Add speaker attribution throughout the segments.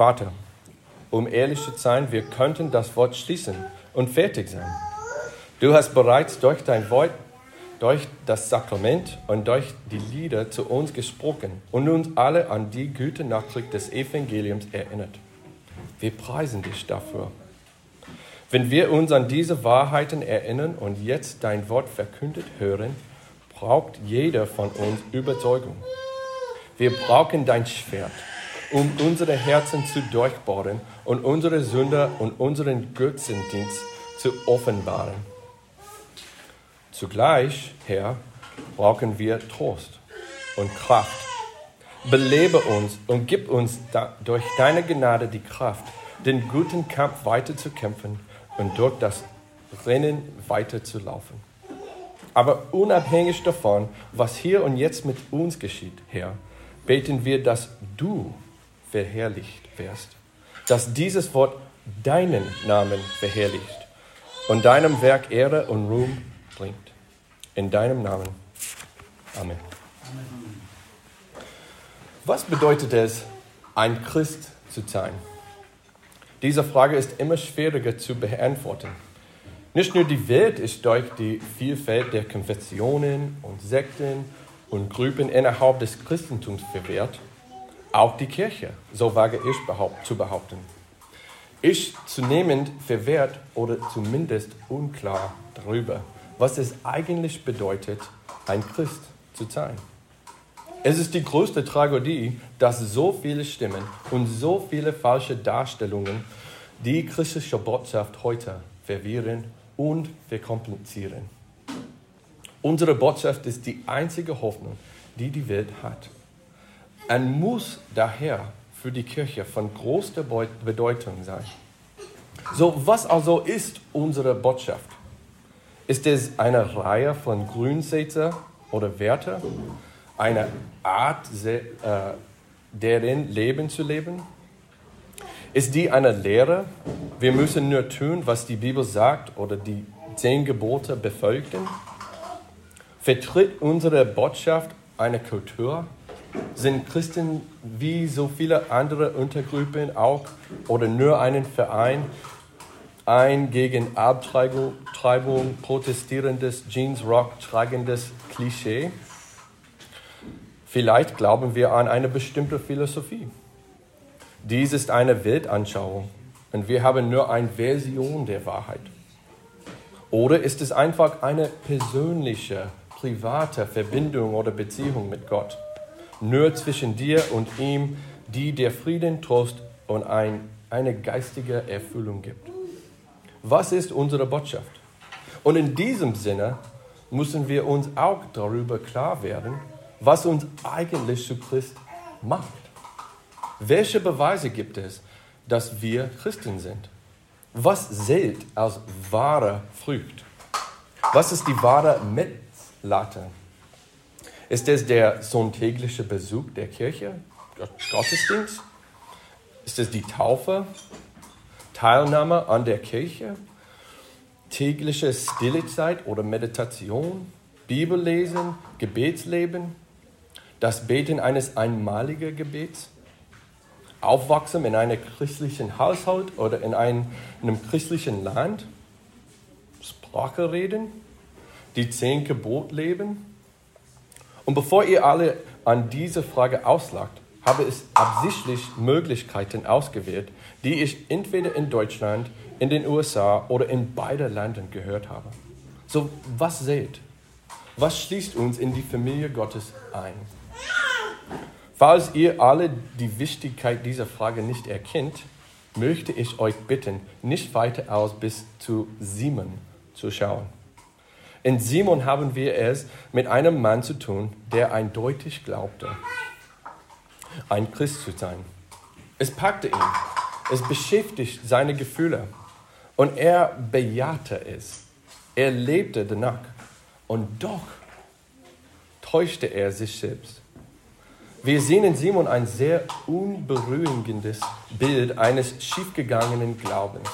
Speaker 1: Vater, um ehrlich zu sein, wir könnten das Wort schließen und fertig sein. Du hast bereits durch dein Wort, durch das Sakrament und durch die Lieder zu uns gesprochen und uns alle an die gute Nachricht des Evangeliums erinnert. Wir preisen dich dafür. Wenn wir uns an diese Wahrheiten erinnern und jetzt dein Wort verkündet hören, braucht jeder von uns Überzeugung. Wir brauchen dein Schwert, um unsere Herzen zu durchbohren und unsere Sünder und unseren Götzendienst zu offenbaren. Zugleich, Herr, brauchen wir Trost und Kraft. Belebe uns und gib uns durch deine Gnade die Kraft, den guten Kampf weiter zu kämpfen und durch das Rennen weiterzulaufen. Aber unabhängig davon, was hier und jetzt mit uns geschieht, Herr, beten wir, dass du verherrlicht wirst, dass dieses Wort deinen Namen verherrlicht und deinem Werk Ehre und Ruhm bringt. In deinem Namen. Amen. Was bedeutet es, ein Christ zu sein? Diese Frage ist immer schwieriger zu beantworten. Nicht nur die Welt ist durch die Vielfalt der Konfessionen und Sekten und Gruppen innerhalb des Christentums verwehrt, auch die Kirche, so wage ich behaupt, zu behaupten, ist zunehmend verwehrt oder zumindest unklar darüber, was es eigentlich bedeutet, ein Christ zu sein. Es ist die größte Tragödie, dass so viele Stimmen und so viele falsche Darstellungen die christliche Botschaft heute verwirren und verkomplizieren. Unsere Botschaft ist die einzige Hoffnung, die die Welt hat. Und muss daher für die Kirche von großer Bedeutung sein. So, was also ist unsere Botschaft? Ist es eine Reihe von Grundsätzen oder Werte? eine Art, äh, deren Leben zu leben? Ist die eine Lehre? Wir müssen nur tun, was die Bibel sagt oder die zehn Gebote befolgen? Vertritt unsere Botschaft eine Kultur? Sind Christen wie so viele andere Untergruppen auch oder nur einen Verein, ein gegen Abtreibung protestierendes Jeans-Rock tragendes Klischee? Vielleicht glauben wir an eine bestimmte Philosophie. Dies ist eine Weltanschauung und wir haben nur eine Version der Wahrheit. Oder ist es einfach eine persönliche, private Verbindung oder Beziehung mit Gott? Nur zwischen dir und ihm, die dir Frieden, Trost und ein, eine geistige Erfüllung gibt. Was ist unsere Botschaft? Und in diesem Sinne müssen wir uns auch darüber klar werden, was uns eigentlich zu Christ macht. Welche Beweise gibt es, dass wir Christen sind? Was zählt als wahre Frucht? Was ist die wahre Messlatte? Ist es der sonntägliche Besuch der Kirche, Gottesdienst? Ist es die Taufe, Teilnahme an der Kirche, tägliche Stillezeit oder Meditation, Bibellesen, Gebetsleben? das Beten eines einmaligen Gebets, Aufwachsen in einem christlichen Haushalt oder in einem, christlichen Land, Sprache reden, die zehn Gebote leben. Und bevor ihr alle an diese Frage auslacht, habe ich absichtlich Möglichkeiten ausgewählt, die ich entweder in Deutschland, in den USA oder in beiden Ländern gehört habe. So, was seht? Was schließt uns in die Familie Gottes ein? Falls ihr alle die Wichtigkeit dieser Frage nicht erkennt, möchte ich euch bitten, nicht weiter aus bis zu Simon zu schauen. In Simon haben wir es mit einem Mann zu tun, der eindeutig glaubte, ein Christ zu sein. Es packte ihn, es beschäftigte seine Gefühle und er bejahte es. Er lebte danach und doch täuschte er sich selbst. Wir sehen in Simon ein sehr unberührendes Bild eines schiefgegangenen Glaubens.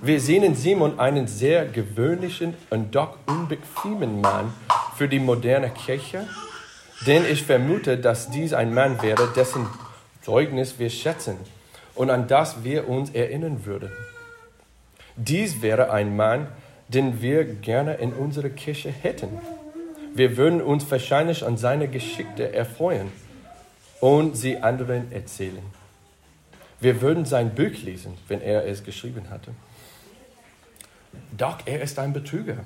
Speaker 1: Wir sehen in Simon einen sehr gewöhnlichen und doch unbequemen Mann für die moderne Kirche, denn ich vermute, dass dies ein Mann wäre, dessen Zeugnis wir schätzen und an das wir uns erinnern würden. Dies wäre ein Mann, den wir gerne in unserer Kirche hätten. Wir würden uns wahrscheinlich an seine Geschichte erfreuen und sie anderen erzählen. Wir würden sein Buch lesen, wenn er es geschrieben hatte. Doch er ist ein Betrüger.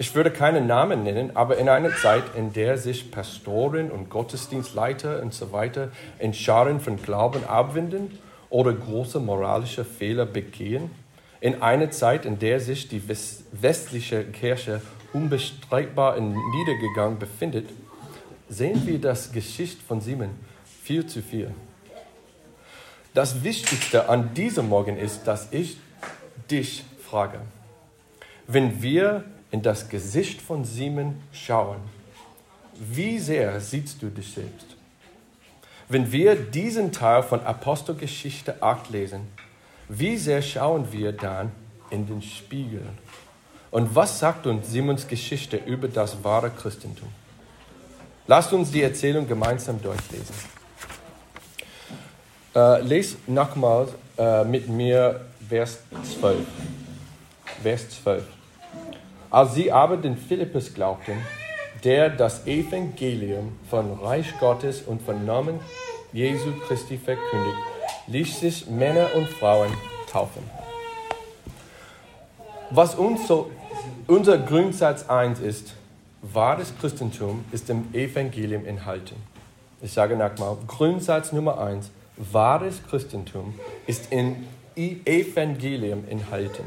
Speaker 1: Ich würde keinen Namen nennen, aber in einer Zeit, in der sich Pastoren und Gottesdienstleiter und so weiter in Scharen von Glauben abwenden oder große moralische Fehler begehen, in einer Zeit, in der sich die westliche Kirche unbestreitbar in Niedergang befindet, sehen wir das Geschichte von Simon viel zu viel. Das Wichtigste an diesem Morgen ist, dass ich dich frage. Wenn wir in das Gesicht von Simon schauen, wie sehr siehst du dich selbst? Wenn wir diesen Teil von Apostelgeschichte 8 lesen, wie sehr schauen wir dann in den Spiegel? Und was sagt uns Simons Geschichte über das wahre Christentum? Lasst uns die Erzählung gemeinsam durchlesen. Äh, les nochmal äh, mit mir Vers 12. Vers 12. Als sie aber den Philippus glaubten, der das Evangelium von Reich Gottes und von Namen Jesu Christi verkündigt, ließ sich Männer und Frauen taufen. Was uns so, unser Grundsatz 1 ist, wahres Christentum ist im Evangelium enthalten. Ich sage nochmal, Grundsatz Nummer 1, wahres Christentum ist im Evangelium enthalten.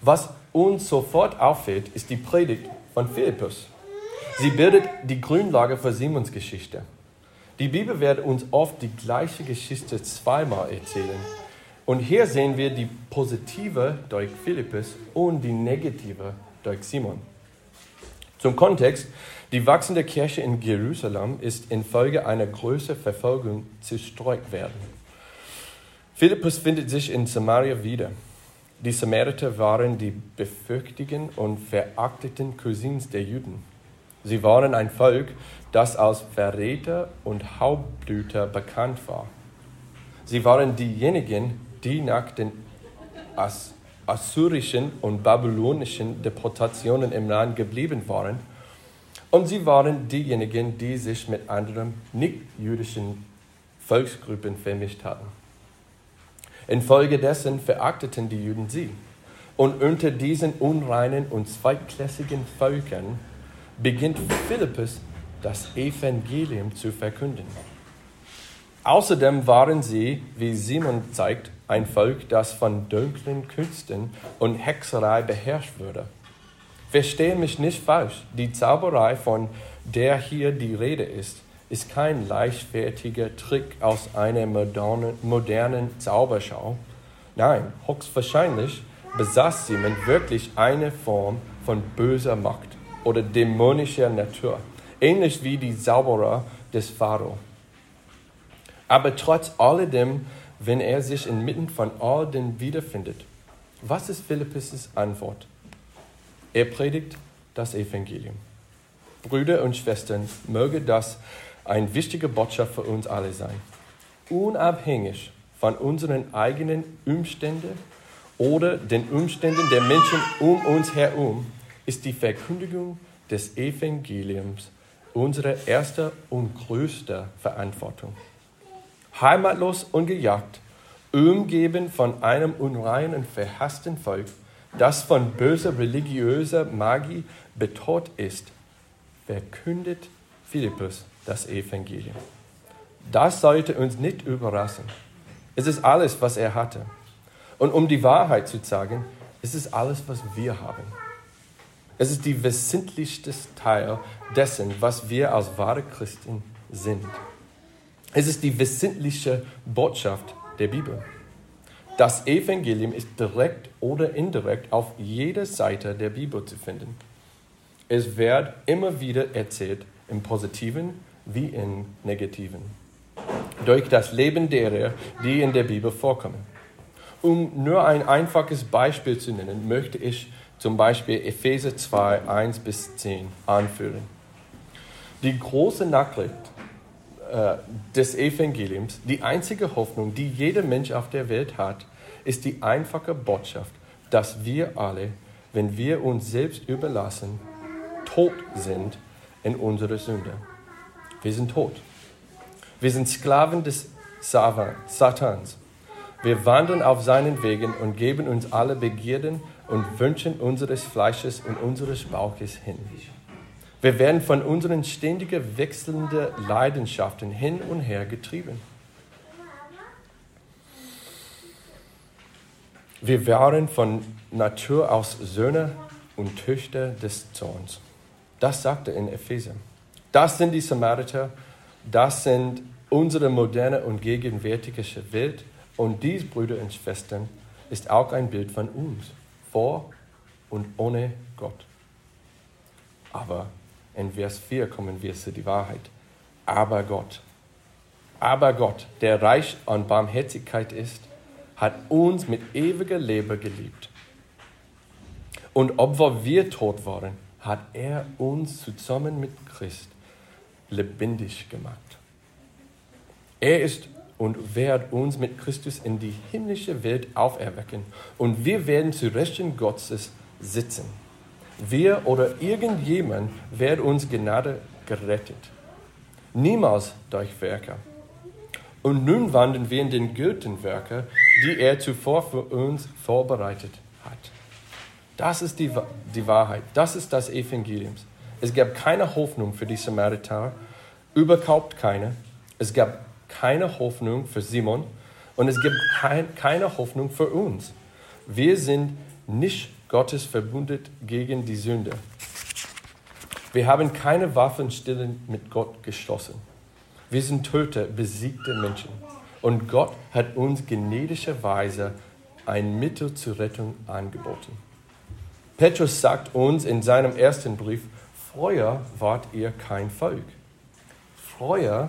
Speaker 1: Was uns sofort auffällt, ist die Predigt von Philippus. Sie bildet die Grundlage für Simons Geschichte. Die Bibel wird uns oft die gleiche Geschichte zweimal erzählen. Und hier sehen wir die positive durch Philippus und die negative durch Simon. Zum Kontext, die wachsende Kirche in Jerusalem ist infolge einer größeren Verfolgung zerstreut werden. Philippus findet sich in Samaria wieder. Die Samariter waren die befürchteten und verachteten Cousins der Juden. Sie waren ein Volk, das als Verräter und Hauptblüter bekannt war. Sie waren diejenigen, die nach den assyrischen und babylonischen Deportationen im Land geblieben waren. Und sie waren diejenigen, die sich mit anderen nicht-jüdischen Volksgruppen vermischt hatten. Infolgedessen verachteten die Juden sie. Und unter diesen unreinen und zweitklassigen Völkern beginnt Philippus das Evangelium zu verkünden. Außerdem waren sie, wie Simon zeigt, ein Volk, das von dunklen Künsten und Hexerei beherrscht wurde. Verstehe mich nicht falsch, die Zauberei, von der hier die Rede ist, ist kein leichtfertiger Trick aus einer modernen, modernen Zauberschau. Nein, höchstwahrscheinlich besaß Simon wirklich eine Form von böser Macht oder dämonischer Natur, ähnlich wie die Zauberer des Pharao. Aber trotz alledem, wenn er sich inmitten von all dem wiederfindet, was ist Philippus' Antwort? Er predigt das Evangelium. Brüder und Schwestern, möge das ein wichtiger Botschaft für uns alle sein. Unabhängig von unseren eigenen Umständen oder den Umständen der Menschen um uns herum ist die Verkündigung des Evangeliums unsere erste und größte Verantwortung. Heimatlos und gejagt, umgeben von einem unreinen, verhassten Volk, das von böser religiöser Magie bedroht ist, verkündet Philippus das Evangelium. Das sollte uns nicht überraschen. Es ist alles, was er hatte. Und um die Wahrheit zu sagen, es ist alles, was wir haben. Es ist die wesentlichste Teil dessen, was wir als wahre Christen sind. Es ist die wesentliche Botschaft der Bibel. Das Evangelium ist direkt oder indirekt auf jeder Seite der Bibel zu finden. Es wird immer wieder erzählt im positiven wie im negativen. Durch das Leben derer, die in der Bibel vorkommen. Um nur ein einfaches Beispiel zu nennen, möchte ich zum Beispiel Epheser 2, 1 bis 10 anführen. Die große Nachricht äh, des Evangeliums, die einzige Hoffnung, die jeder Mensch auf der Welt hat, ist die einfache Botschaft, dass wir alle, wenn wir uns selbst überlassen, tot sind in unserer Sünde. Wir sind tot. Wir sind Sklaven des Satans. Wir wandern auf seinen Wegen und geben uns alle Begierden und Wünschen unseres Fleisches und unseres Bauches hin. Wir werden von unseren ständig wechselnden Leidenschaften hin und her getrieben. Wir waren von Natur aus Söhne und Töchter des Zorns. Das sagte in Epheser. Das sind die Samariter, das sind unsere moderne und gegenwärtige Welt. Und dies, Brüder und Schwestern, ist auch ein Bild von uns, vor und ohne Gott. Aber in Vers 4 kommen wir zu der Wahrheit. Aber Gott, aber Gott, der reich an Barmherzigkeit ist, hat uns mit ewiger Liebe geliebt. Und obwohl wir tot waren, hat er uns zusammen mit Christ lebendig gemacht. Er ist und wird uns mit Christus in die himmlische Welt auferwecken und wir werden zu Rechten Gottes sitzen. Wir oder irgendjemand wird uns Gnade gerettet. Niemals durch Werke. Und nun wandeln wir in den guten Werke, die er zuvor für uns vorbereitet hat. Das ist die, die Wahrheit. Das ist das Evangelium. Es gab keine Hoffnung für die Samariter, überhaupt keine. Es gab keine Hoffnung für Simon und es gibt kein, keine Hoffnung für uns. Wir sind nicht Gottes verbundet gegen die Sünde. Wir haben keine Waffenstille mit Gott geschlossen. Wir sind Töter, besiegte Menschen. Und Gott hat uns gnädigerweise ein Mittel zur Rettung angeboten. Petrus sagt uns in seinem ersten Brief, Früher wart ihr kein Volk. Früher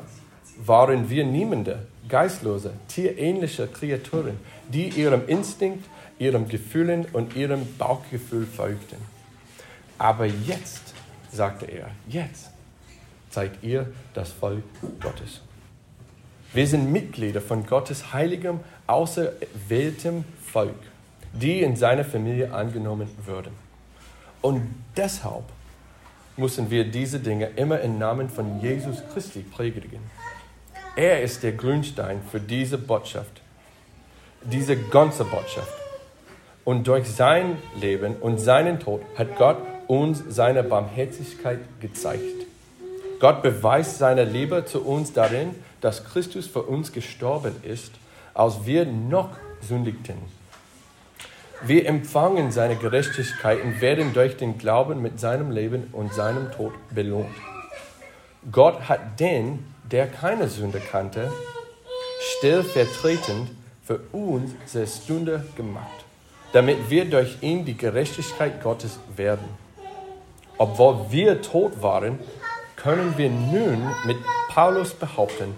Speaker 1: waren wir niemande, geistlose, tierähnliche Kreaturen, die ihrem Instinkt, ihrem Gefühlen und ihrem Bauchgefühl folgten. Aber jetzt, sagte er, jetzt seid ihr das Volk Gottes. Wir sind Mitglieder von Gottes heiligem, auserwähltem Volk die in seine Familie angenommen würden. Und deshalb müssen wir diese Dinge immer im Namen von Jesus Christi predigen. Er ist der Grundstein für diese Botschaft, diese ganze Botschaft. Und durch sein Leben und seinen Tod hat Gott uns seine Barmherzigkeit gezeigt. Gott beweist seine Liebe zu uns darin, dass Christus für uns gestorben ist, als wir noch sündigten. Wir empfangen seine Gerechtigkeit und werden durch den Glauben mit seinem Leben und seinem Tod belohnt. Gott hat den, der keine Sünde kannte, stellvertretend für uns zur Stunde gemacht, damit wir durch ihn die Gerechtigkeit Gottes werden. Obwohl wir tot waren, können wir nun mit Paulus behaupten,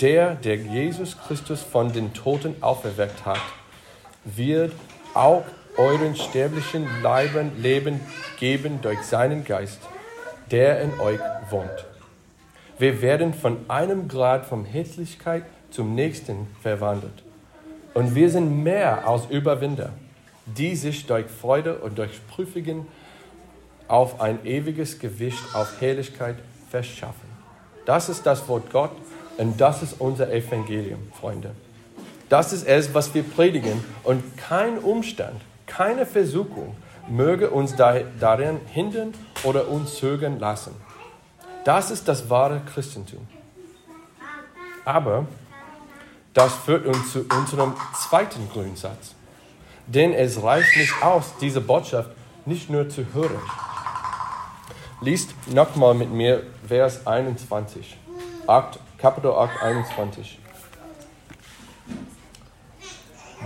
Speaker 1: der, der Jesus Christus von den Toten auferweckt hat, wird auch euren sterblichen Leibern Leben geben durch seinen Geist, der in euch wohnt. Wir werden von einem Grad von Hässlichkeit zum nächsten verwandelt. Und wir sind mehr als Überwinder, die sich durch Freude und durch Prüfungen auf ein ewiges Gewicht auf Herrlichkeit verschaffen. Das ist das Wort Gott und das ist unser Evangelium, Freunde. Das ist es, was wir predigen. Und kein Umstand, keine Versuchung möge uns darin hindern oder uns zögern lassen. Das ist das wahre Christentum. Aber das führt uns zu unserem zweiten Grundsatz. Denn es reicht nicht aus, diese Botschaft nicht nur zu hören. Liest nochmal mit mir Vers 21, 8, Kapitel 8, 21.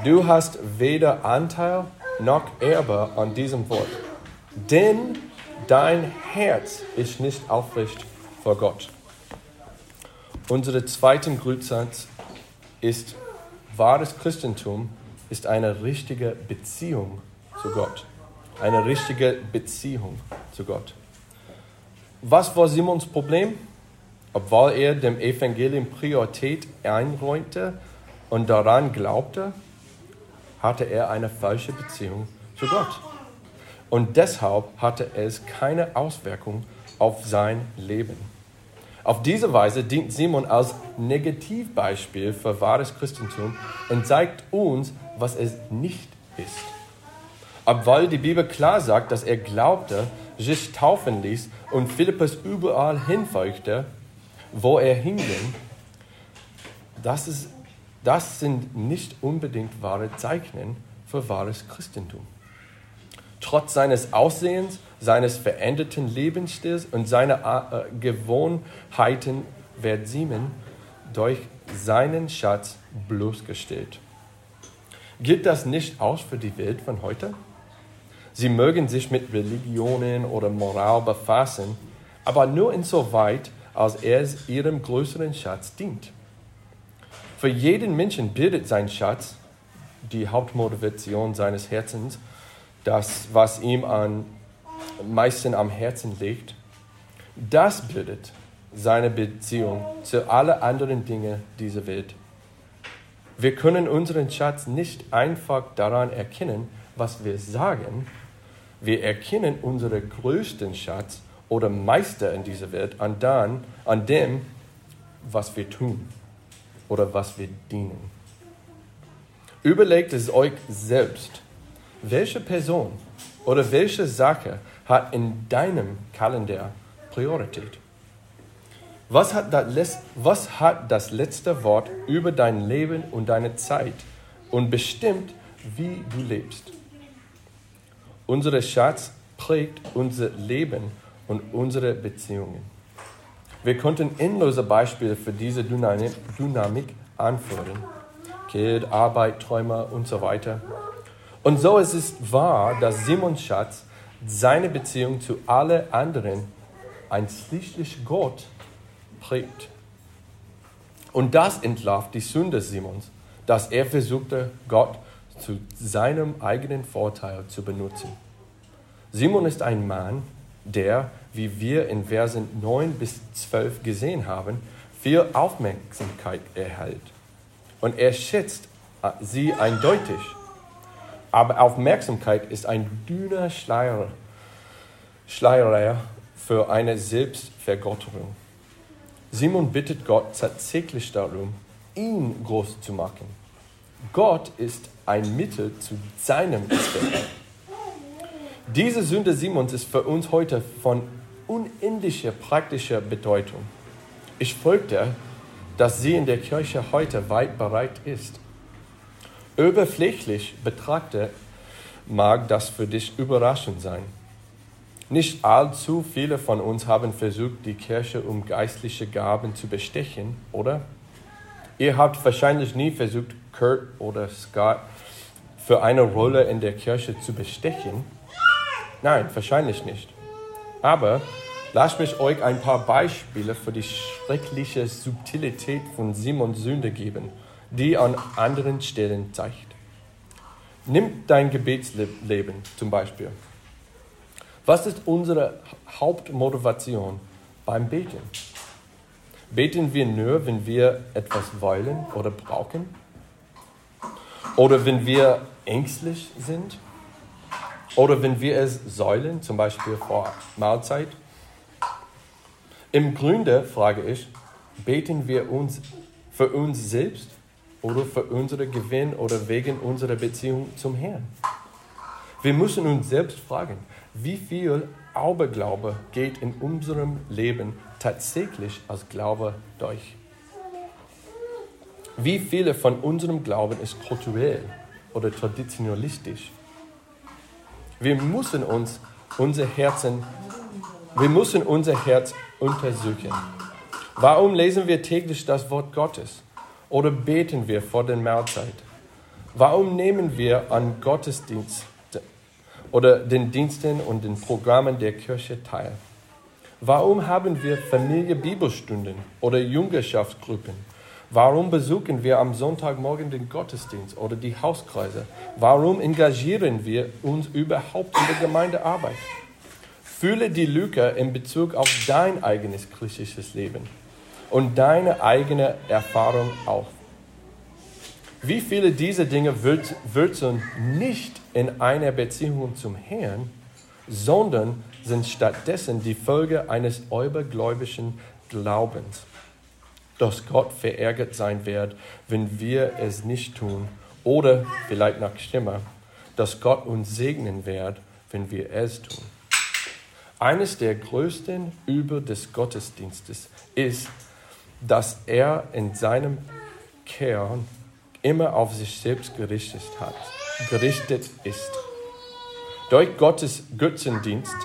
Speaker 1: Du hast weder Anteil noch Erbe an diesem Wort, denn dein Herz ist nicht aufrecht vor Gott. Unser zweiter Grundsatz ist, wahres Christentum ist eine richtige Beziehung zu Gott. Eine richtige Beziehung zu Gott. Was war Simons Problem? obwohl er dem Evangelium Priorität einräumte und daran glaubte, hatte er eine falsche Beziehung zu Gott. Und deshalb hatte es keine Auswirkung auf sein Leben. Auf diese Weise dient Simon als Negativbeispiel für wahres Christentum und zeigt uns, was es nicht ist. Obwohl die Bibel klar sagt, dass er glaubte, sich taufen ließ und Philippus überall hinfolgte, wo er hinging, das, ist, das sind nicht unbedingt wahre Zeichen für wahres Christentum. Trotz seines Aussehens, seines veränderten Lebensstils und seiner äh, Gewohnheiten wird Simon durch seinen Schatz bloßgestellt. Gilt das nicht aus für die Welt von heute? Sie mögen sich mit Religionen oder Moral befassen, aber nur insoweit, als er ihrem größeren Schatz dient. Für jeden Menschen bildet sein Schatz die Hauptmotivation seines Herzens, das, was ihm am meisten am Herzen liegt. Das bildet seine Beziehung zu allen anderen Dingen dieser Welt. Wir können unseren Schatz nicht einfach daran erkennen, was wir sagen. Wir erkennen unseren größten Schatz oder Meister in dieser Welt an, dem, was wir tun oder was wir dienen. Überlegt es euch selbst, welche Person oder welche Sache hat in deinem Kalender Priorität? Was hat, das, was hat das letzte Wort über dein Leben und deine Zeit und bestimmt, wie du lebst? Unser Schatz prägt unser Leben und unsere Beziehungen. Wir konnten endlose Beispiele für diese Dynamik anführen. Kind, Arbeit, Träume und so weiter. Und so ist es wahr, dass Simons Schatz seine Beziehung zu allen anderen, einschließlich Gott, prägt. Und das entlarvt die Sünde Simons, dass er versuchte, Gott zu seinem eigenen Vorteil zu benutzen. Simon ist ein Mann, der, wie wir in Versen 9 bis 12 gesehen haben, viel Aufmerksamkeit erhält. Und er schätzt äh, sie eindeutig. Aber Aufmerksamkeit ist ein dünner Schleier, Schleier für eine Selbstvergotterung. Simon bittet Gott tatsächlich darum, ihn groß zu machen. Gott ist ein Mittel zu seinem Zweck. Diese Sünde Simons ist für uns heute von unendlicher praktischer Bedeutung. Ich folgte, dass sie in der Kirche heute weit bereit ist. Oberflächlich betrachtet mag das für dich überraschend sein. Nicht allzu viele von uns haben versucht, die Kirche um geistliche Gaben zu bestechen, oder? Ihr habt wahrscheinlich nie versucht, Kurt oder Scott für eine Rolle in der Kirche zu bestechen. Nein, wahrscheinlich nicht. Aber lasst mich euch ein paar Beispiele für die schreckliche Subtilität von Simons Sünde geben, die an anderen Stellen zeigt. Nimm dein Gebetsleben zum Beispiel. Was ist unsere Hauptmotivation beim Beten? Beten wir nur, wenn wir etwas wollen oder brauchen? Oder wenn wir ängstlich sind? Oder wenn wir es säulen, zum Beispiel vor Mahlzeit. Im Grunde frage ich, beten wir uns für uns selbst oder für unsere Gewinn oder wegen unserer Beziehung zum Herrn? Wir müssen uns selbst fragen, wie viel Aberglaube geht in unserem Leben tatsächlich als Glaube durch? Wie viele von unserem Glauben ist kulturell oder traditionalistisch? Wir müssen uns unser Herzen, wir müssen unser Herz untersuchen. Warum lesen wir täglich das Wort Gottes? Oder beten wir vor der Mahlzeit? Warum nehmen wir an Gottesdienst oder den Diensten und den Programmen der Kirche teil? Warum haben wir Familie-Bibelstunden oder Jüngerschaftsgruppen? Warum besuchen wir am Sonntagmorgen den Gottesdienst oder die Hauskreise? Warum engagieren wir uns überhaupt in der Gemeindearbeit? Fühle die Lücke in Bezug auf dein eigenes christliches Leben. und deine eigene Erfahrung auch. Wie viele dieser Dinge wurzeln nicht in einer Beziehung zum Herrn, sondern sind stattdessen die Folge eines übergläubischen Glaubens, dass Gott verärgert sein wird, wenn wir es nicht tun, oder vielleicht noch schlimmer, dass Gott uns segnen wird, wenn wir es tun. Eines der größten Übel des Gottesdienstes ist, dass er in seinem Kern immer auf sich selbst gerichtet hat, gerichtet ist. Durch Gottes Götzendienst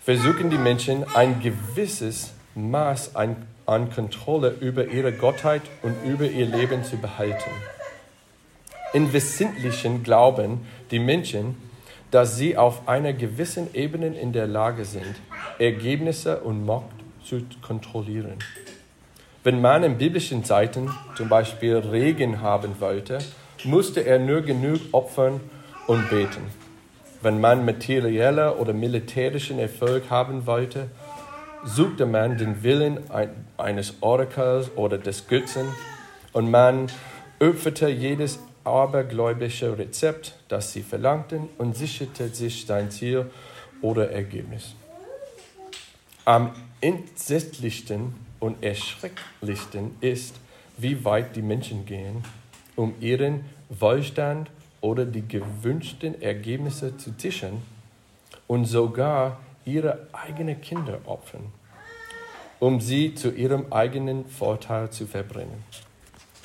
Speaker 1: versuchen die Menschen ein gewisses Maß an, an Kontrolle über ihre Gottheit und über ihr Leben zu behalten. Im Wesentlichen glauben die Menschen, dass sie auf einer gewissen Ebene in der Lage sind, Ergebnisse und Macht zu kontrollieren. Wenn man in biblischen Zeiten zum Beispiel Regen haben wollte, musste er nur genug opfern und beten. Wenn man materieller oder militärischen Erfolg haben wollte, suchte man den Willen eines Orakels oder des Götzen und man opferte jedes abergläubische Rezept, das sie verlangten, und sicherte sich sein Ziel oder Ergebnis. Am entsetzlichsten und erschrecklichsten ist, wie weit die Menschen gehen, um ihren Wohlstand oder die gewünschten Ergebnisse zu tischen und sogar ihre eigenen Kinder opfern, um sie zu ihrem eigenen Vorteil zu verbrennen.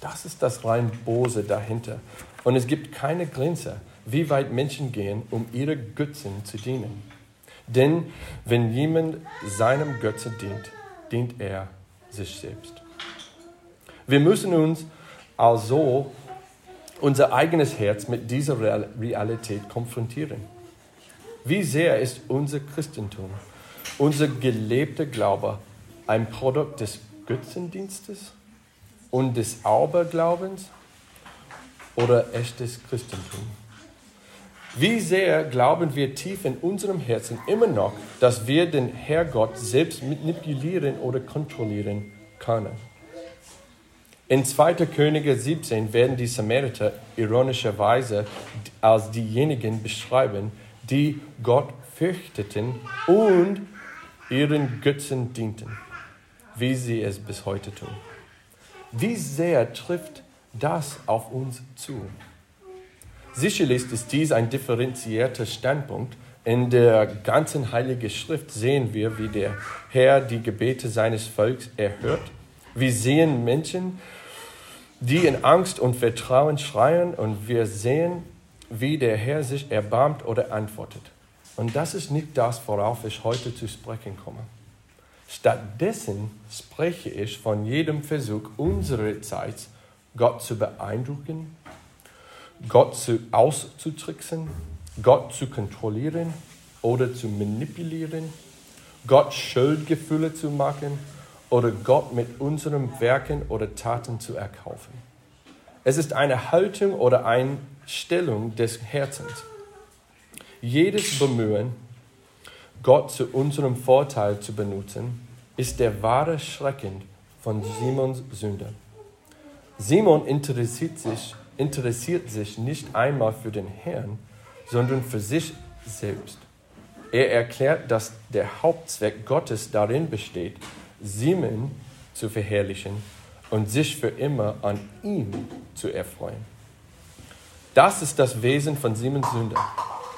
Speaker 1: Das ist das rein Bose dahinter. Und es gibt keine Grenze, wie weit Menschen gehen, um ihre Götzen zu dienen. Denn wenn jemand seinem Götzen dient, dient er sich selbst. Wir müssen uns also unser eigenes Herz mit dieser Realität konfrontieren. Wie sehr ist unser Christentum, unser gelebter Glaube ein Produkt des Götzendienstes und des Aberglaubens oder echtes Christentum? Wie sehr glauben wir tief in unserem Herzen immer noch, dass wir den Herrgott selbst manipulieren oder kontrollieren können? In 2. Könige 17 werden die Samariter ironischerweise als diejenigen beschreiben, die Gott fürchteten und ihren Götzen dienten, wie sie es bis heute tun. Wie sehr trifft das auf uns zu? Sicherlich ist dies ein differenzierter Standpunkt. In der ganzen Heiligen Schrift sehen wir, wie der Herr die Gebete seines Volkes erhört. Wir sehen Menschen, die in Angst und Vertrauen schreien und wir sehen, wie der Herr sich erbarmt oder antwortet. Und das ist nicht das, worauf ich heute zu sprechen komme. Stattdessen spreche ich von jedem Versuch unserer Zeit, Gott zu beeindrucken Gott zu, auszutricksen, Gott zu kontrollieren oder zu manipulieren, Gott Schuldgefühle zu machen oder Gott mit unseren Werken oder Taten zu erkaufen. Es ist eine Haltung oder Einstellung des Herzens. Jedes Bemühen, Gott zu unserem Vorteil zu benutzen, ist der wahre Schrecken von Simons Sünde. Simon interessiert sich interessiert sich nicht einmal für den Herrn, sondern für sich selbst. Er erklärt, dass der Hauptzweck Gottes darin besteht, Simon zu verherrlichen und sich für immer an ihm zu erfreuen. Das ist das Wesen von Simons Sünde.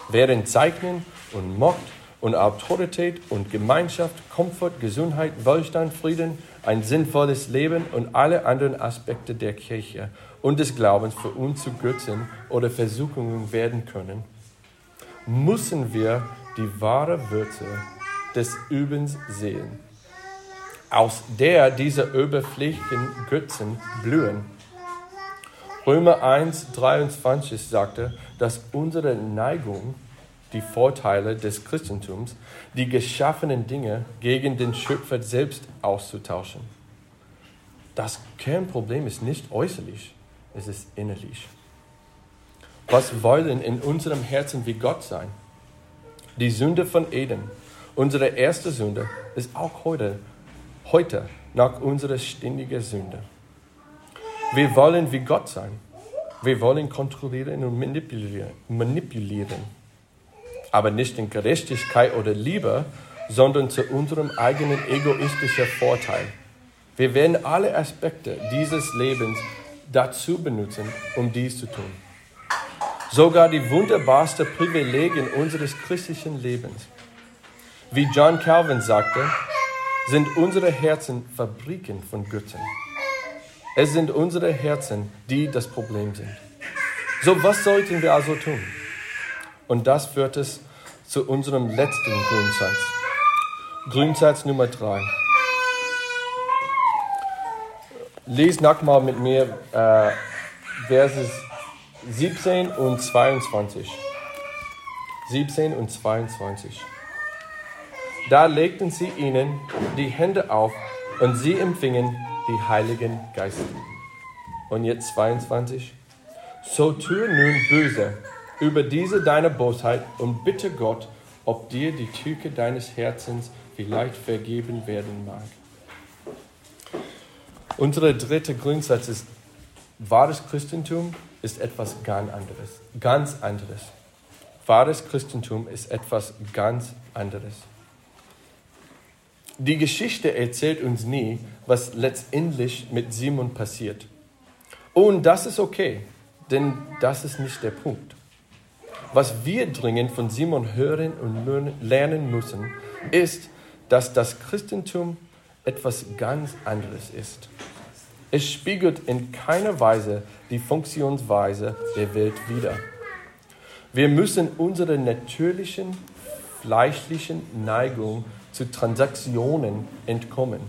Speaker 1: Während Zeichnen und Mord und Autorität und Gemeinschaft, Komfort, Gesundheit, Wohlstand, Frieden, ein sinnvolles Leben und alle anderen Aspekte der Kirche und des Glaubens für uns zu Götzen oder Versuchungen werden können, müssen wir die wahre Würze des Übens sehen, aus der diese oberflächlichen Götzen blühen. Römer 1, 23 sagte, dass unsere Neigung, die Vorteile des Christentums, die geschaffenen Dinge gegen den Schöpfer selbst auszutauschen. Das Kernproblem ist nicht äußerlich, es ist innerlich. Was wollen in unserem Herzen wie Gott sein? Die Sünde von Eden, unsere erste Sünde, ist auch heute, heute nach unserer ständigen Sünde. Wir wollen wie Gott sein. Wir wollen kontrollieren und manipulieren, manipulieren. Aber nicht in Gerechtigkeit oder Liebe, sondern zu unserem eigenen egoistischen Vorteil. Wir werden alle Aspekte dieses Lebens dazu benutzen, um dies zu tun. Sogar die wunderbarsten Privilegien unseres christlichen Lebens. Wie John Calvin sagte, sind unsere Herzen Fabriken von Göttern. Es sind unsere Herzen, die das Problem sind. So, was sollten wir also tun? Und das führt es zu unserem letzten Grundsatz. Grundsatz Nummer drei. Lies nochmal mit mir äh, Verses 17 und 22. 17 und 22. Da legten sie ihnen die Hände auf und sie empfingen die Heiligen Geister. Und jetzt 22. So tue nun böse über diese deine Bosheit und bitte Gott, ob dir die Tücke deines Herzens vielleicht vergeben werden mag. Unser dritter Grundsatz ist, wahres Christentum ist etwas ganz anderes. Ganz anderes. Wahres Christentum ist etwas ganz anderes. Die Geschichte erzählt uns nie, was letztendlich mit Simon passiert. Und das ist okay, denn das ist nicht der Punkt. Was wir dringend von Simon hören und lernen müssen, ist, dass das Christentum etwas ganz anderes ist. Es spiegelt in keiner Weise die Funktionsweise der Welt wider. Wir müssen unserer natürlichen, fleischlichen Neigung zu Transaktionen entkommen.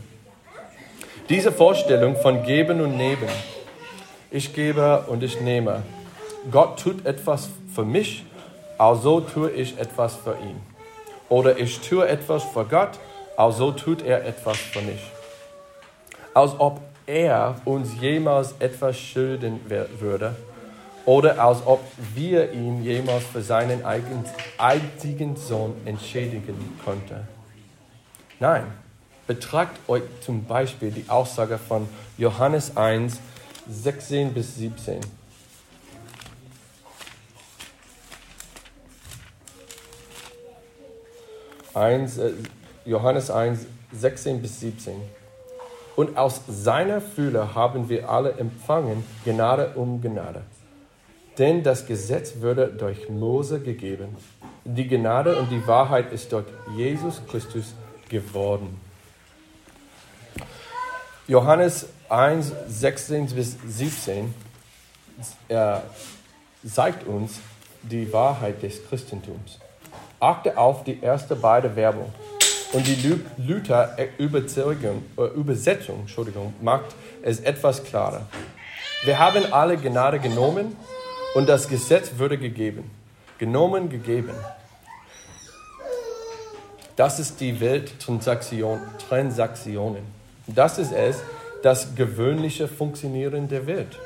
Speaker 1: Diese Vorstellung von Geben und Nehmen, ich gebe und ich nehme, Gott tut etwas für mich, also tue ich etwas für ihn. Oder ich tue etwas für Gott, also tut er etwas für mich. Als ob er uns jemals etwas schulden würde oder als ob wir ihn jemals für seinen einzigen Sohn entschädigen könnten. Nein, betragt euch zum Beispiel die Aussage von Johannes 1, 16 bis 17. Eins, äh, Johannes 1, 16 bis 17. Und aus seiner Fülle haben wir alle empfangen Gnade um Gnade. Denn das Gesetz wurde durch Mose gegeben. Die Gnade und die Wahrheit ist durch Jesus Christus geworden. Johannes 1, 16 bis 17 er zeigt uns die Wahrheit des Christentums. Achte auf die erste beide Werbung. Und die Luther Überzeugung, äh, Entschuldigung, macht es etwas klarer. Wir haben alle Gnade genommen und das Gesetz wurde gegeben. Genommen, gegeben. Das ist die Welttransaktion, Transaktionen. Das ist es, das gewöhnliche Funktionieren der Welt.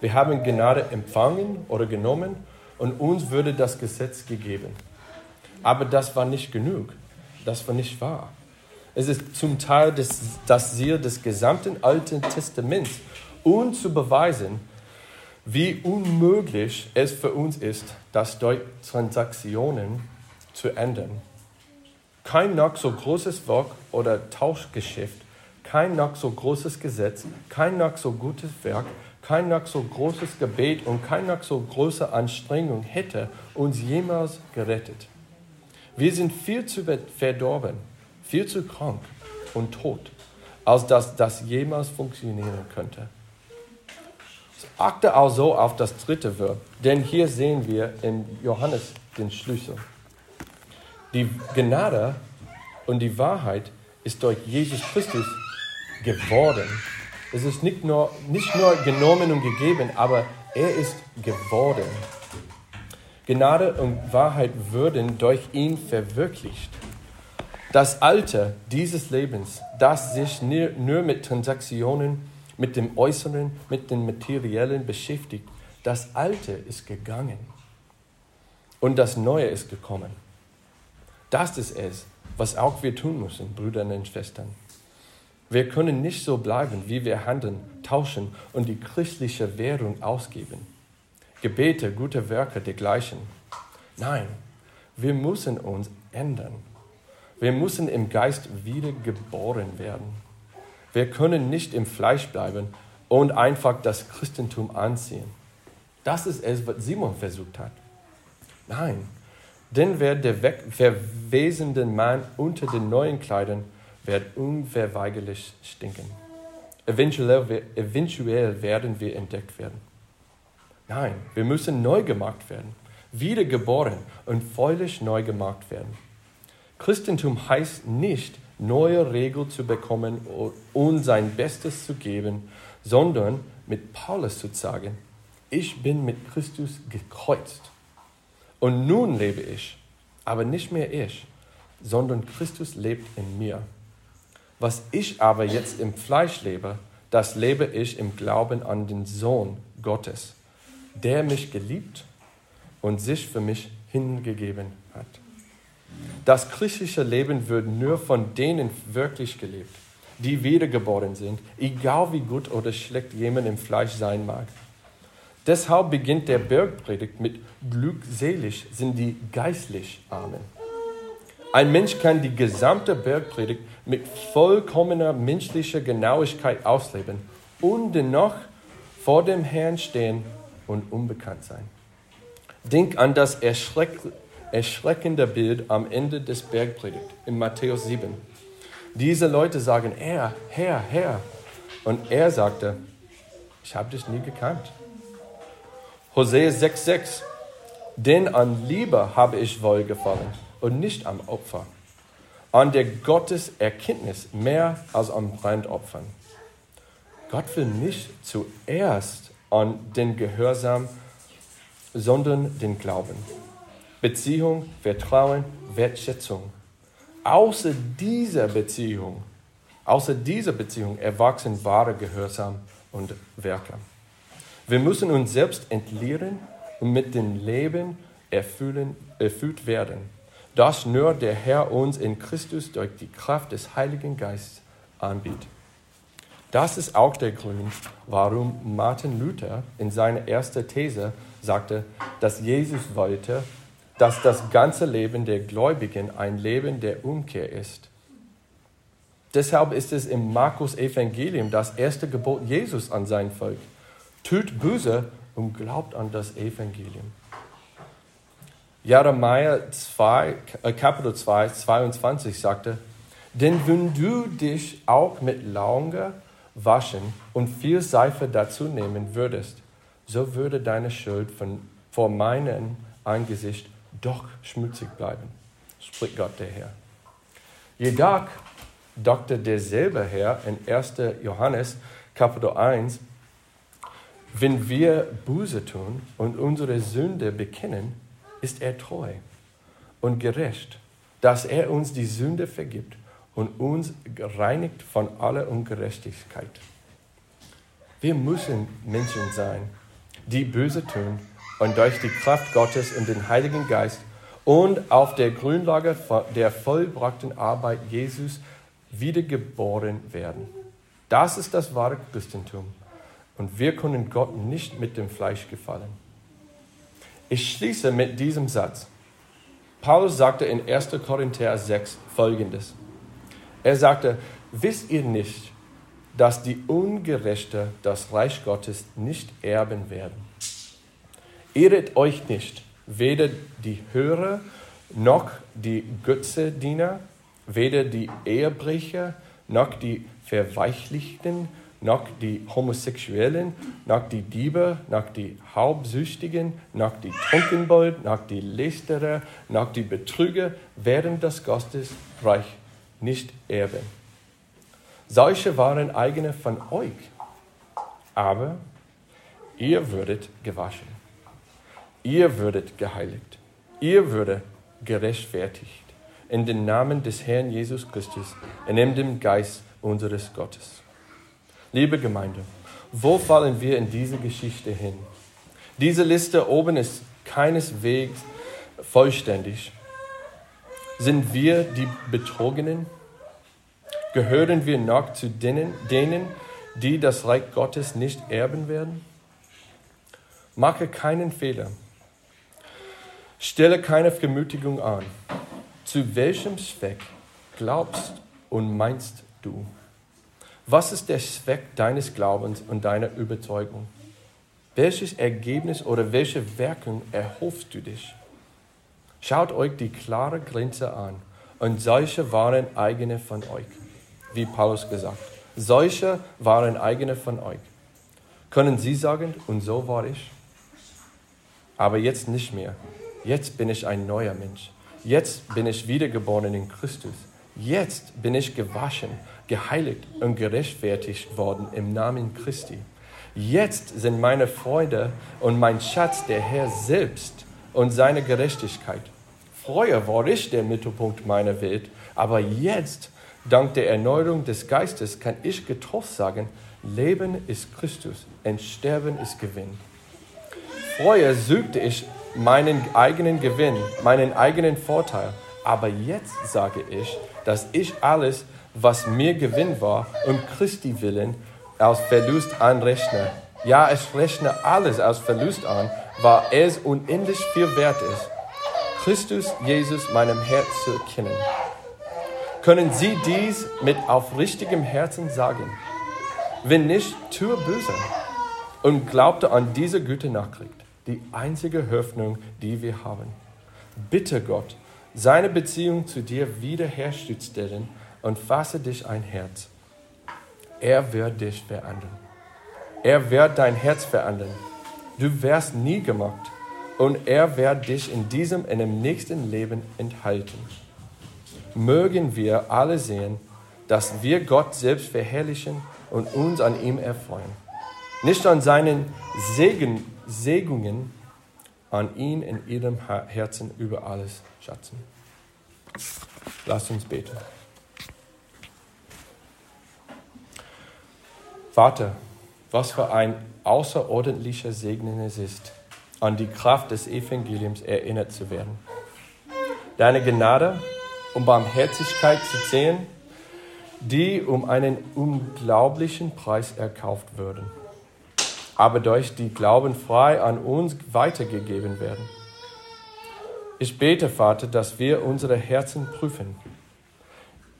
Speaker 1: Wir haben Gnade empfangen oder genommen und uns wurde das Gesetz gegeben. Aber das war nicht genug. Das war nicht wahr. Es ist zum Teil das, das Ziel des gesamten Alten Testaments, um zu beweisen, wie unmöglich es für uns ist, das durch Transaktionen zu ändern. Kein noch so großes Werk oder Tauschgeschäft, kein noch so großes Gesetz, kein noch so gutes Werk, kein noch so großes Gebet und kein noch so große Anstrengung hätte uns jemals gerettet. Wir sind viel zu verdorben, viel zu krank und tot, als dass das jemals funktionieren könnte. Achte also auf das dritte Verb, denn hier sehen wir in Johannes den Schlüssel. Die Gnade und die Wahrheit ist durch Jesus Christus geworden. Es ist nicht nur, nicht nur genommen und gegeben, aber er ist geworden. Gnade und Wahrheit würden durch ihn verwirklicht. Das Alte dieses Lebens, das sich nur mit Transaktionen, mit dem Äußeren, mit dem Materiellen beschäftigt, das Alte ist gegangen und das Neue ist gekommen. Das ist es, was auch wir tun müssen, Brüder und Schwestern. Wir können nicht so bleiben, wie wir handeln, tauschen und die christliche Währung ausgeben. Gebete, gute Werke dergleichen. Nein, wir müssen uns ändern. Wir müssen im Geist wiedergeboren werden. Wir können nicht im Fleisch bleiben und einfach das Christentum anziehen. Das ist es, was Simon versucht hat. Nein, denn wer der verwesende Mann unter den neuen Kleidern wird unverweigerlich stinken. Eventuell, eventuell werden wir entdeckt werden. Nein, wir müssen neu gemacht werden, wiedergeboren und völlig neu gemacht werden. Christentum heißt nicht, neue Regeln zu bekommen und sein Bestes zu geben, sondern mit Paulus zu sagen, ich bin mit Christus gekreuzt. Und nun lebe ich, aber nicht mehr ich, sondern Christus lebt in mir. Was ich aber jetzt im Fleisch lebe, das lebe ich im Glauben an den Sohn Gottes, der mich geliebt und sich für mich hingegeben hat. Das christliche Leben wird nur von denen wirklich gelebt, die wiedergeboren sind, egal wie gut oder schlecht jemand im Fleisch sein mag. Deshalb beginnt der Bergpredigt mit Glückselig sind die geistlich Armen. Ein Mensch kann die gesamte Bergpredigt mit vollkommener menschlicher Genauigkeit ausleben und dennoch vor dem Herrn stehen und unbekannt sein. Denk an das erschreck erschreckende Bild am Ende des Bergpredigt in Matthäus 7. Diese Leute sagen, Herr, Herr, Herr. Und er sagte, ich habe dich nie gekannt. Hosea 6,6 Denn an Liebe habe ich wohlgefallen und nicht am Opfer, an der Gotteserkenntnis mehr als an Brandopfern. Gott will nicht zuerst an den Gehorsam, sondern den Glauben. Beziehung, Vertrauen, Wertschätzung. Außer dieser Beziehung, außer dieser Beziehung erwachsen wahre Gehorsam und Werke. Wir müssen uns selbst entleeren und mit dem Leben erfüllen, erfüllt werden, das nur der Herr uns in Christus durch die Kraft des Heiligen Geistes anbietet. Das ist auch der Grund, warum Martin Luther in seiner ersten These sagte, dass Jesus wollte, dass das ganze Leben der Gläubigen ein Leben der Umkehr ist. Deshalb ist es im Markus Evangelium das erste Gebot Jesus an sein Volk tut böse und glaubt an das Evangelium. Jeremia 2, äh, Kapitel 2, 22 sagte, denn wenn du dich auch mit Lauge waschen und viel Seife dazu nehmen würdest, so würde deine Schuld von, vor meinem Angesicht doch schmutzig bleiben, spricht Gott der Herr. Jedoch dachte derselbe Herr in 1. Johannes Kapitel 1, wenn wir Buße tun und unsere Sünde bekennen, ist er treu und gerecht, dass er uns die Sünde vergibt und uns reinigt von aller Ungerechtigkeit. Wir müssen Menschen sein, die Böse tun und durch die Kraft Gottes und den Heiligen Geist und auf der Grundlage der vollbrachten Arbeit Jesus wiedergeboren werden. Das ist das wahre Christentum. Und wir können Gott nicht mit dem Fleisch gefallen. Ich schließe mit diesem Satz. Paulus sagte in 1. Korinther 6 folgendes. Er sagte, wisst ihr nicht, dass die Ungerechte das Reich Gottes nicht erben werden? Irret euch nicht, weder die Hörer noch die Götzediener, weder die Ehebrecher noch die Verweichlichten, noch die Homosexuellen, noch die Diebe, noch die Hauptsüchtigen, noch die Trunkenbold, noch die Lästerer, noch die Betrüger werden das Gottesreich nicht erben. Solche waren eigene von euch, aber ihr würdet gewaschen, ihr würdet geheiligt, ihr würdet gerechtfertigt in den Namen des Herrn Jesus Christus und in dem Geist unseres Gottes. Liebe Gemeinde, wo fallen wir in diese Geschichte hin? Diese Liste oben ist keineswegs vollständig. Sind wir die Betrogenen? Gehören wir noch zu denen, denen, die das Reich Gottes nicht erben werden? Mache keinen Fehler. Stelle keine Vermutigung an. Zu welchem Zweck glaubst und meinst du? Was ist der Zweck deines Glaubens und deiner Überzeugung? Welches Ergebnis oder welche Wirkung erhoffst du dich? Schaut euch die klare Grenze an und solche waren eigene von euch, wie Paulus gesagt. Solche waren eigene von euch. Können sie sagen, und so war ich? Aber jetzt nicht mehr. Jetzt bin ich ein neuer Mensch. Jetzt bin ich wiedergeboren in Christus. Jetzt bin ich gewaschen, geheiligt und gerechtfertigt worden im Namen Christi. Jetzt sind meine Freude und mein Schatz der Herr selbst und seine Gerechtigkeit. Früher war ich der Mittelpunkt meiner Welt, aber jetzt, dank der Erneuerung des Geistes, kann ich getrost sagen, Leben ist Christus und Sterben ist Gewinn. Früher suchte ich meinen eigenen Gewinn, meinen eigenen Vorteil, aber jetzt sage ich, dass ich alles, was mir Gewinn war, um Christi willen, aus Verlust anrechne. Ja, ich rechne alles aus Verlust an, weil es unendlich viel wert ist. Christus Jesus meinem Herz zu erkennen. Können Sie dies mit aufrichtigem Herzen sagen? Wenn nicht, tue böse und glaubte an diese gute Nachricht, die einzige Hoffnung, die wir haben. Bitte Gott, seine Beziehung zu dir wiederherstellen und fasse dich ein Herz. Er wird dich verändern. Er wird dein Herz verändern. Du wirst nie gemacht und er wird dich in diesem und im nächsten Leben enthalten. Mögen wir alle sehen, dass wir Gott selbst verherrlichen und uns an ihm erfreuen. Nicht an seinen Segen, Segungen, an ihn in ihrem Herzen über alles schätzen. Lasst uns beten. Vater, was für ein außerordentlicher Segen es ist, an die Kraft des Evangeliums erinnert zu werden. Deine Gnade und Barmherzigkeit zu sehen, die um einen unglaublichen Preis erkauft würden, aber durch die Glauben frei an uns weitergegeben werden. Ich bete, Vater, dass wir unsere Herzen prüfen.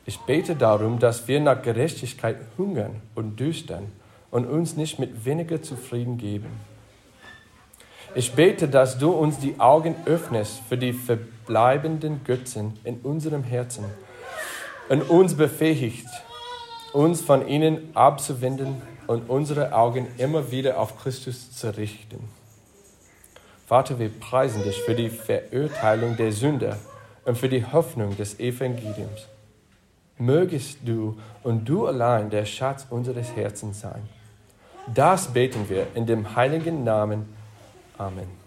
Speaker 1: Ich bete darum, dass wir nach Gerechtigkeit hungern und düstern und uns nicht mit weniger zufrieden geben. Ich bete, dass du uns die Augen öffnest für die verbleibenden Götzen in unserem Herzen und uns befähigt, uns von ihnen abzuwenden und unsere Augen immer wieder auf Christus zu richten. Vater, wir preisen dich für die Verurteilung der Sünder und für die Hoffnung des Evangeliums. Mögest du und du allein der Schatz unseres Herzens sein. Das beten wir in dem heiligen Namen. Amen.